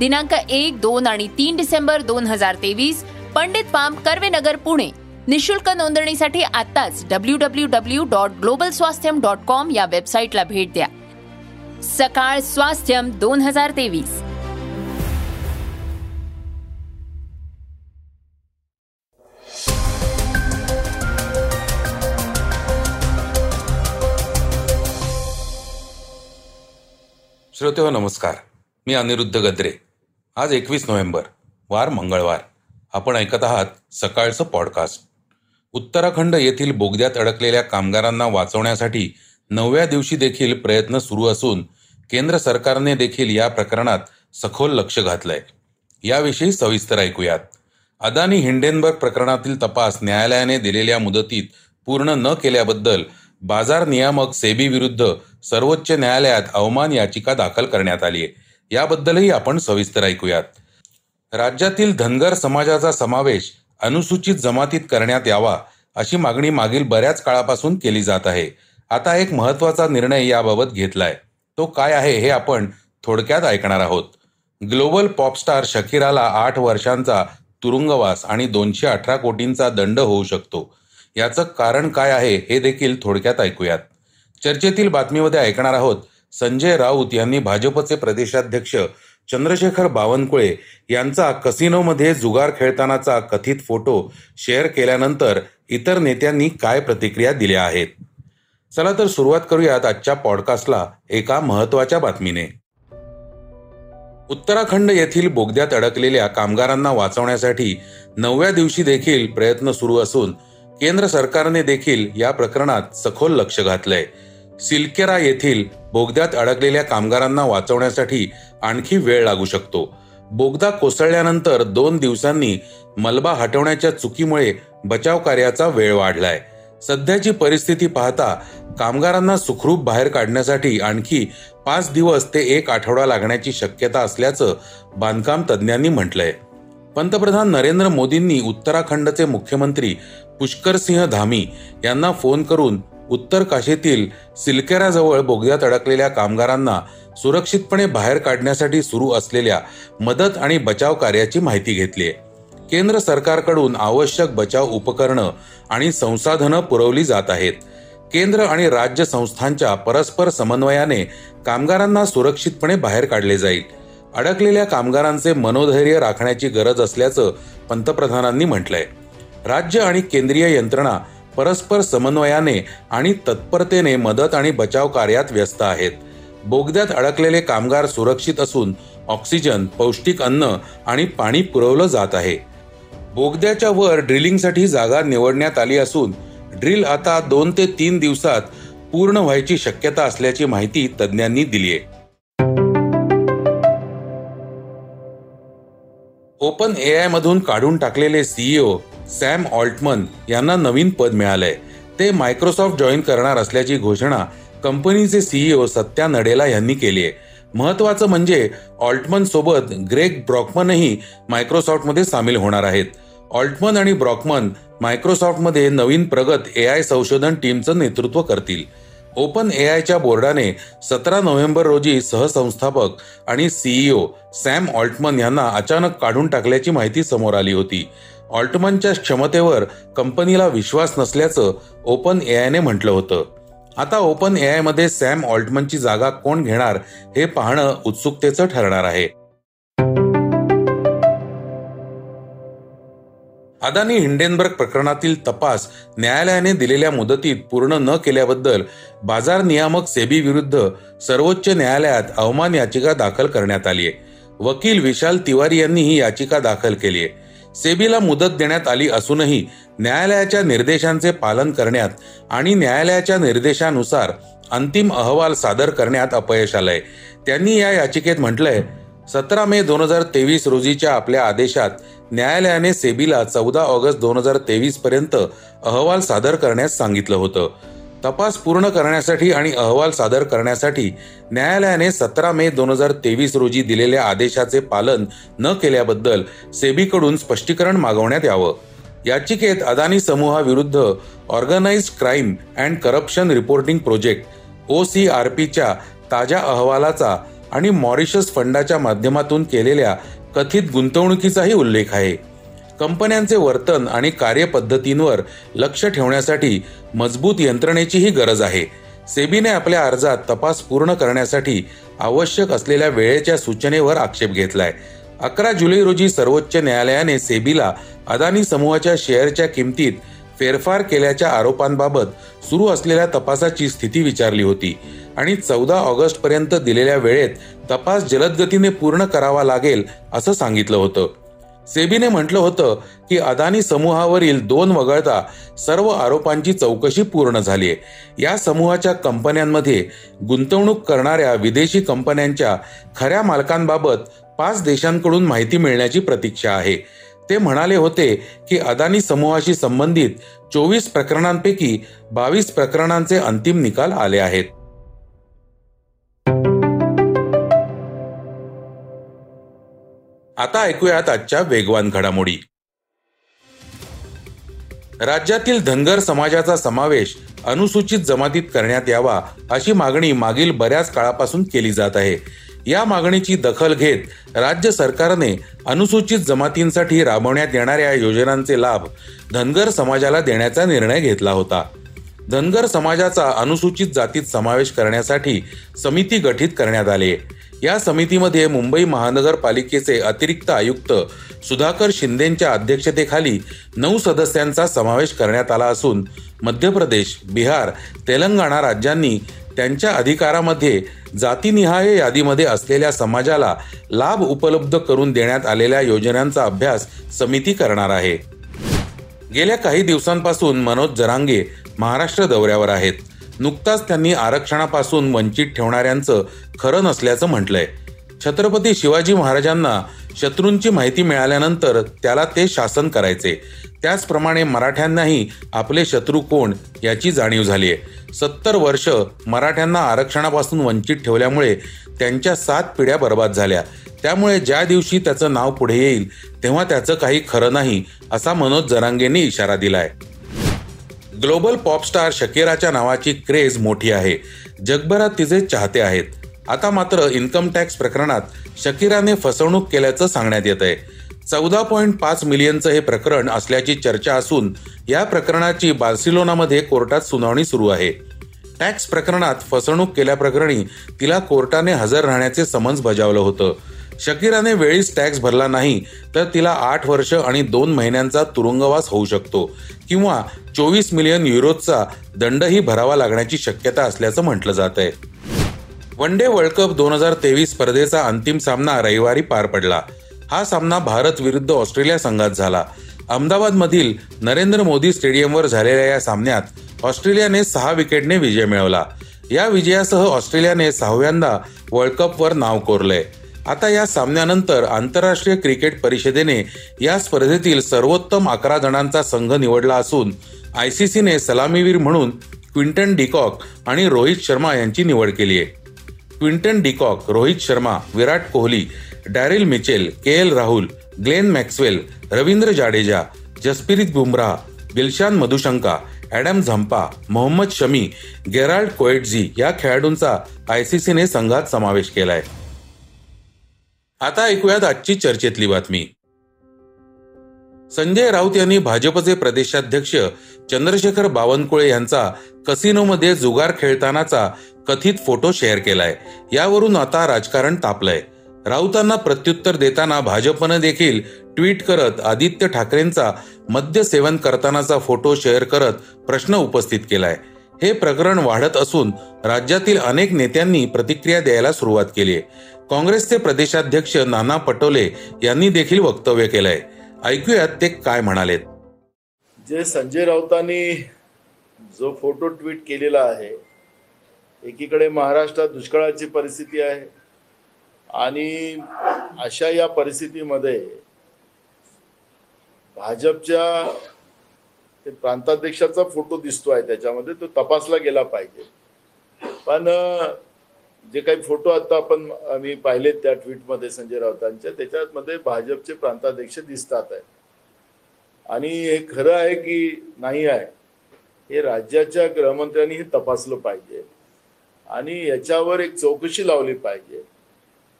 दिनांक एक दोन आणि तीन डिसेंबर दोन हजार तेवीस पंडित पाम कर्वेनगर पुणे. निशुल्क नोंदणीसाठी आताच W W W dot global Swasthyam dot com या वेबसाईटला भेट द्या. सकाळ स्वास्थ्यम दोन हजार तेवीस. श्रोते हो नमस्कार. मी अनिरुद्ध गद्रे. आज एकवीस नोव्हेंबर वार मंगळवार. आपण ऐकत आहात सकाळचं पॉडकास्ट उत्तराखंड येथील बोगद्यात अडकलेल्या कामगारांना वाचवण्यासाठी नवव्या दिवशी देखील प्रयत्न सुरू असून केंद्र सरकारने देखील या प्रकरणात सखोल लक्ष घातलंय. याविषयी सविस्तर ऐकूयात. अदानी हिंडेनबर्ग प्रकरणातील तपास न्यायालयाने दिलेल्या मुदतीत पूर्ण न केल्याबद्दल बाजार नियामक सेबी विरुद्ध सर्वोच्च न्यायालयात अवमान याचिका दाखल करण्यात आली आहे याबद्दलही आपण सविस्तर ऐकूयात. राज्यातील धनगर समाजाचा समावेश अनुसूचित जमातीत करण्यात यावा अशी मागणी मागील बऱ्याच काळापासून केली जात आहे. आता एक महत्त्वाचा निर्णय याबाबत घेतलाय. तो काय आहे हे आपण थोडक्यात ऐकणार आहोत. ग्लोबल पॉपस्टार शकीराला आठ वर्षांचा तुरुंगवास आणि दोनशे अठरा कोटींचा दंड होऊ शकतो. याचं कारण काय आहे हे देखील थोडक्यात ऐकूयात. चर्चेतील बातमीमध्ये ऐकणार आहोत संजय राऊत यांनी भाजपचे प्रदेशाध्यक्ष चंद्रशेखर बावनकुळे यांचा कसिनोमध्ये जुगार खेळतानाचा कथित फोटो शेअर केल्यानंतर इतर नेत्यांनी काय प्रतिक्रिया दिल्या आहेत? चला तर सुरुवात करूयात आजच्या पॉडकास्टला एका महत्त्वाच्या बातमीने. उत्तराखंड येथील बोगद्यात अडकलेल्या कामगारांना वाचवण्यासाठी नवव्या दिवशी देखील प्रयत्न सुरू असून केंद्र सरकारने देखील या प्रकरणात सखोल लक्ष घातलंय. सिल्केरा येथील बोगद्यात अडकलेल्या कामगारांना वाचवण्यासाठी आणखी वेळ लागू शकतो. बोगदा कोसळल्यानंतर दोन दिवसांनी मलबा हटवण्याच्या चुकीमुळे बचाव कार्याचा वेळ वाढलाय. सध्याची परिस्थिती पाहता कामगारांना सुखरूप बाहेर काढण्यासाठी आणखी पाच दिवस ते एक आठवडा लागण्याची शक्यता असल्याचं बांधकाम तज्ज्ञांनी म्हटलंय. पंतप्रधान नरेंद्र मोदींनी उत्तराखंडचे मुख्यमंत्री पुष्कर सिंह धामी यांना फोन करून उत्तर काशीतील सिलकेराजवळ बोगद्यात अडकलेल्या कामगारांना सुरक्षितपणे बाहेर काढण्यासाठी सुरू असलेल्या मदत आणि बचाव कार्याची माहिती घेतली केंद्र सरकारकडून आवश्यक बचाव उपकरणं आणि संसाधनं पुरवली जात आहेत. केंद्र आणि राज्य संस्थांच्या परस्पर समन्वयाने कामगारांना सुरक्षितपणे बाहेर काढले जाईल. अडकलेल्या कामगारांचे मनोधैर्य राखण्याची गरज असल्याचं पंतप्रधानांनी म्हटलंय. राज्य आणि केंद्रीय यंत्रणा परस्पर समन्वयाने आणि तत्परतेने मदत आणि बचाव कार्यात व्यस्त आहेत. बोगद्यात अडकलेले कामगार सुरक्षित असून ऑक्सिजन पौष्टिक अन्न आणि पाणी पुरवलं जात आहे. बोगद्याच्या वर ड्रिलिंगसाठी जागा निवडण्यात आली असून ड्रिल आता दोन ते तीन दिवसात पूर्ण व्हायची शक्यता असल्याची माहिती तज्ज्ञांनी दिली आहे ओपन ए आय मधून काढून टाकलेले सीईओ सॅम ऑल्टमन यांना नवीन पद मिळालंय. ते मायक्रोसॉफ्ट जॉईन करणार असल्याची घोषणा कंपनीचे सीईओ सत्या नडेला यांनी केली आहे. महत्वाचं म्हणजे ऑल्टमन सोबत ग्रेग ब्रॉकमनही मायक्रोसॉफ्टमध्ये सामील होणार आहेत. ऑल्टमन आणि ब्रॉकमन मायक्रोसॉफ्टमध्ये नवीन प्रगत ए आय संशोधन टीमचं नेतृत्व करतील. ओपन ए आयच्या बोर्डाने सतरा नोव्हेंबर रोजी सहसंस्थापक आणि सीईओ सॅम ऑल्टमन यांना अचानक काढून टाकल्याची माहिती समोर आली होती. ऑल्टमनच्या क्षमतेवर कंपनीला विश्वास नसल्याचं ओपन ए आयने म्हटलं होतं. आता ओपन ए आयमध्ये सॅम ऑल्टमनची जागा कोण घेणार हे पाहणं उत्सुकतेचं ठरणार आहे. अदानी हिंडेनबर्ग प्रकरणातील तपास न्यायालयाने दिलेल्या मुदतीत पूर्ण न केल्याबद्दल बाजार नियामक सेबी विरुद्ध सर्वोच्च न्यायालयात अवमान याचिका दाखल करण्यात आली आहे. वकील विशाल तिवारी यांनी ही याचिका दाखल केली आहे. सेबीला मुदत देण्यात आली असूनही न्यायालयाच्या निर्देशांचे पालन करण्यात आणि न्यायालयाच्या निर्देशानुसार अंतिम अहवाल सादर करण्यात अपयश आलंय. त्यांनी या याचिकेत म्हटलंय सतरा मे दोन हजार तेवीस रोजीच्या आपल्या आदेशात न्यायालयाने सेबीला चौदा ऑगस्ट दोन हजार तेवीस पर्यंत अहवाल सादर करण्यास सांगितलं होतं. तपास पूर्ण करण्यासाठी आणि अहवाल सादर करण्यासाठी न्यायालयाने सतरा मे दोन हजार तेवीस रोजी दिलेल्या आदेशाचे पालन न केल्याबद्दल सेबीकडून स्पष्टीकरण मागवण्यात यावं. याचिकेत Adani समूहाविरुद्ध organised crime and corruption reporting project O C R पीच्या ताज्या अहवालाचा आणि मॉरिशस फंडाच्या माध्यमातून केलेल्या कथित गुंतवणुकीचाही उल्लेख आहे. कंपन्यांचे वर्तन आणि कार्यपद्धतींवर लक्ष ठेवण्यासाठी मजबूत यंत्रणेचीही गरज आहे. सेबीने आपल्या अर्जात तपास पूर्ण करण्यासाठी आवश्यक असलेल्या वेळेच्या सूचनेवर आक्षेप घेतलाय. अकरा जुलै रोजी सर्वोच्च न्यायालयाने सेबीला अदानी समूहाच्या शेअरच्या किमतीत फेरफार केल्याच्या आरोपांबाबत सुरू असलेल्या तपासाची स्थिती विचारली होती. आणि चौदा ऑगस्ट पर्यंत दिलेल्या वेळेत तपास जलद गतीने पूर्ण करावा लागेल असं सांगितलं होतं. सेबीने म्हटलं होतं की अदानी समूहावरील दोन वगळता सर्व आरोपांची चौकशी पूर्ण झाली आहे या समूहाच्या कंपन्यांमध्ये गुंतवणूक करणाऱ्या विदेशी कंपन्यांच्या खऱ्या मालकांबाबत पाच देशांकडून माहिती मिळण्याची प्रतीक्षा आहे. ते म्हणाले होते की अदानी समूहाशी संबंधित चोवीस प्रकरणांपैकी बावीस प्रकरणांचे अंतिम निकाल आले आहेत. आता ऐकूयात आजच्या वेगवान घडामोडी. राज्यातील धनगर समाजाचा समावेश अनुसूचित जमातीत करण्यात यावा अशी मागणी मागील बऱ्याच काळापासून केली जात आहे. या मागणीची दखल घेत राज्य सरकारने अनुसूचित जमातींसाठी राबवण्यात येणाऱ्या योजनांचे लाभ धनगर समाजाला देण्याचा निर्णय घेतला होता. धनगर समाजाचा अनुसूचित जातीत समावेश करण्यासाठी समिती गठीत करण्यात आली. या समितीमध्ये मुंबई महानगरपालिकेचे अतिरिक्त आयुक्त सुधाकर शिंदेच्या अध्यक्षतेखाली नऊ सदस्यांचा समावेश करण्यात आला असून मध्य प्रदेश बिहार तेलंगणा राज्यांनी त्यांच्या अधिकारामध्ये जातीनिहाय यादीमध्ये असलेल्या समाजाला लाभ उपलब्ध करून देण्यात आलेल्या योजनांचा अभ्यास समिती करणार आहे. गेल्या काही दिवसांपासून मनोज जरांगे महाराष्ट्र दौऱ्यावर आहेत. नुकताच त्यांनी आरक्षणापासून वंचित ठेवणाऱ्यांचं खरं नसल्याचं म्हटलंय. छत्रपती शिवाजी महाराजांना शत्रूंची माहिती मिळाल्यानंतर त्याला ते शासन करायचे. त्याचप्रमाणे मराठ्यांनाही आपले शत्रू कोण याची जाणीव झाली आहे सत्तर वर्ष मराठ्यांना आरक्षणापासून वंचित ठेवल्यामुळे त्यांच्या सात पिढ्या बर्बाद झाल्या. त्यामुळे ज्या दिवशी त्याचं नाव पुढे येईल तेव्हा त्याचं काही खरं नाही असा मनोज जरांगेंनी इशारा दिलाय. ग्लोबल पॉपस्टार शकेराच्या नावाची क्रेज मोठी आहे. जगभरात तिचे चाहते आहेत. आता मात्र इन्कम टॅक्स प्रकरणात शकीराने फसवणूक केल्याचं सांगण्यात येत आहे चौदा पॉईंट पाच मिलियनचं हे प्रकरण असल्याची चर्चा असून या प्रकरणाची बार्सिलोनामध्ये कोर्टात सुनावणी सुरू आहे. टॅक्स प्रकरणात फसवणूक केल्याप्रकरणी तिला कोर्टाने हजर राहण्याचे समन्स बजावलं होतं. शकीराने वेळीच टॅक्स भरला नाही तर तिला आठ वर्ष आणि दोन महिन्यांचा तुरुंगवास होऊ शकतो किंवा चोवीस मिलियन युरोचा दंडही भरावा लागण्याची शक्यता असल्याचं म्हटलं जात आहे वन डे वर्ल्ड कप दोन हजार तेवीस स्पर्धेचा अंतिम सामना रविवारी पार पडला. हा सामना भारत विरुद्ध ऑस्ट्रेलिया संघात झाला. अहमदाबाद मधील नरेंद्र मोदी स्टेडियमवर झालेल्या या सामन्यात ऑस्ट्रेलियाने सहा विकेटने विजय मिळवला. या विजयासह ऑस्ट्रेलियाने सहाव्यांदा वर्ल्ड कपवर नाव कोरलंय. आता या सामन्यानंतर आंतरराष्ट्रीय क्रिकेट परिषदेने या स्पर्धेतील सर्वोत्तम अकरा जणांचा संघ निवडला असून आयसीसीने सलामीवीर म्हणून क्विंटन डिकॉक आणि रोहित शर्मा यांची निवड केली आहे Quinton de Kock Rohit Sharma Virat Kohli Daryl Mitchell K L Rahul Glenn Maxwell Ravindra Jadeja Jasprit Bumrah Dilshan Madushanka Adam Zampa Mohammed Shami Gerald Coetzee या खेळाडूंचा आयसीसीने संघात समावेश केलाय. आता ऐकूयात आजची चर्चेतली बातमी. संजय राऊत यांनी भाजपचे प्रदेशाध्यक्ष चंद्रशेखर बावनकुळे यांचा कसिनोमध्ये जुगार खेळतानाचा कथित फोटो शेअर केलाय. यावरून आता राजकारण तापलंय. राऊतांना प्रत्युत्तर देताना भाजपनं देखील ट्विट करत आदित्य ठाकरेंचा मद्य सेवन करतानाचा फोटो शेअर करत प्रश्न उपस्थित केलाय. हे प्रकरण वाढत असून राज्यातील अनेक नेत्यांनी प्रतिक्रिया द्यायला सुरुवात केली आहे काँग्रेसचे प्रदेशाध्यक्ष नाना पटोले यांनी देखील वक्तव्य केलंय. ऐकूयात ते काय म्हणालेत. जे संजय राऊतांनी जो फोटो ट्विट केलेला आहे एकीकडे महाराष्ट्रात दुष्काळाची परिस्थिती आहे आणि अशा या परिस्थितीमध्ये भाजपच्या ते प्रांताध्यक्षाचा फोटो दिसतो आहे त्याच्यामध्ये तो तपासला गेला पाहिजे. पण जे काही फोटो आता आपण आम्ही पाहिलेत त्या ट्विटमध्ये संजय राऊतांच्या त्याच्यामध्ये भाजपचे प्रांताध्यक्ष दिसतात आहे आणि हे खरं आहे की नाही आहे हे राज्याच्या गृहमंत्र्यांनी हे तपासलं पाहिजे. आणि याच्यावर एक चौकशी लावली पाहिजे.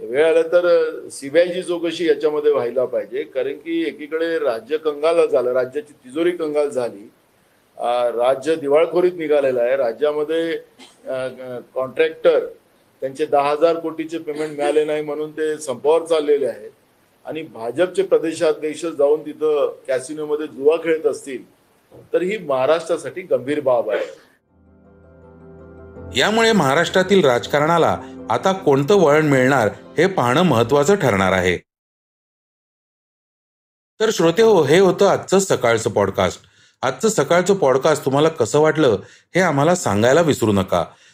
वेळ आला तर सीबीआयची चौकशी याच्यामध्ये व्हायला पाहिजे कारण की एकीकडे राज्य कंगाल झालं राज्याची तिजोरी कंगाल झाली. राज्य दिवाळखोरीत निघालेलं आहे. राज्यामध्ये कॉन्ट्रॅक्टर त्यांचे दहा हजार कोटीचे पेमेंट मिळाले नाही म्हणून ते संपावर चाललेले आहेत. आणि भाजपचे प्रदेशाध्यक्ष जाऊन तिथं कॅसिनोमध्ये जुवा खेळत असतील तर ही महाराष्ट्रासाठी गंभीर बाब आहे. यामुळे महाराष्ट्रातील राजकारणाला आता कोणतं वळण मिळणार हे पाहणं महत्वाचं ठरणार आहे. तर श्रोते हो हे होतं आजचं सकाळचं पॉडकास्ट आजचं सकाळचं पॉडकास्ट तुम्हाला कसं वाटलं हे आम्हाला सांगायला विसरू नका.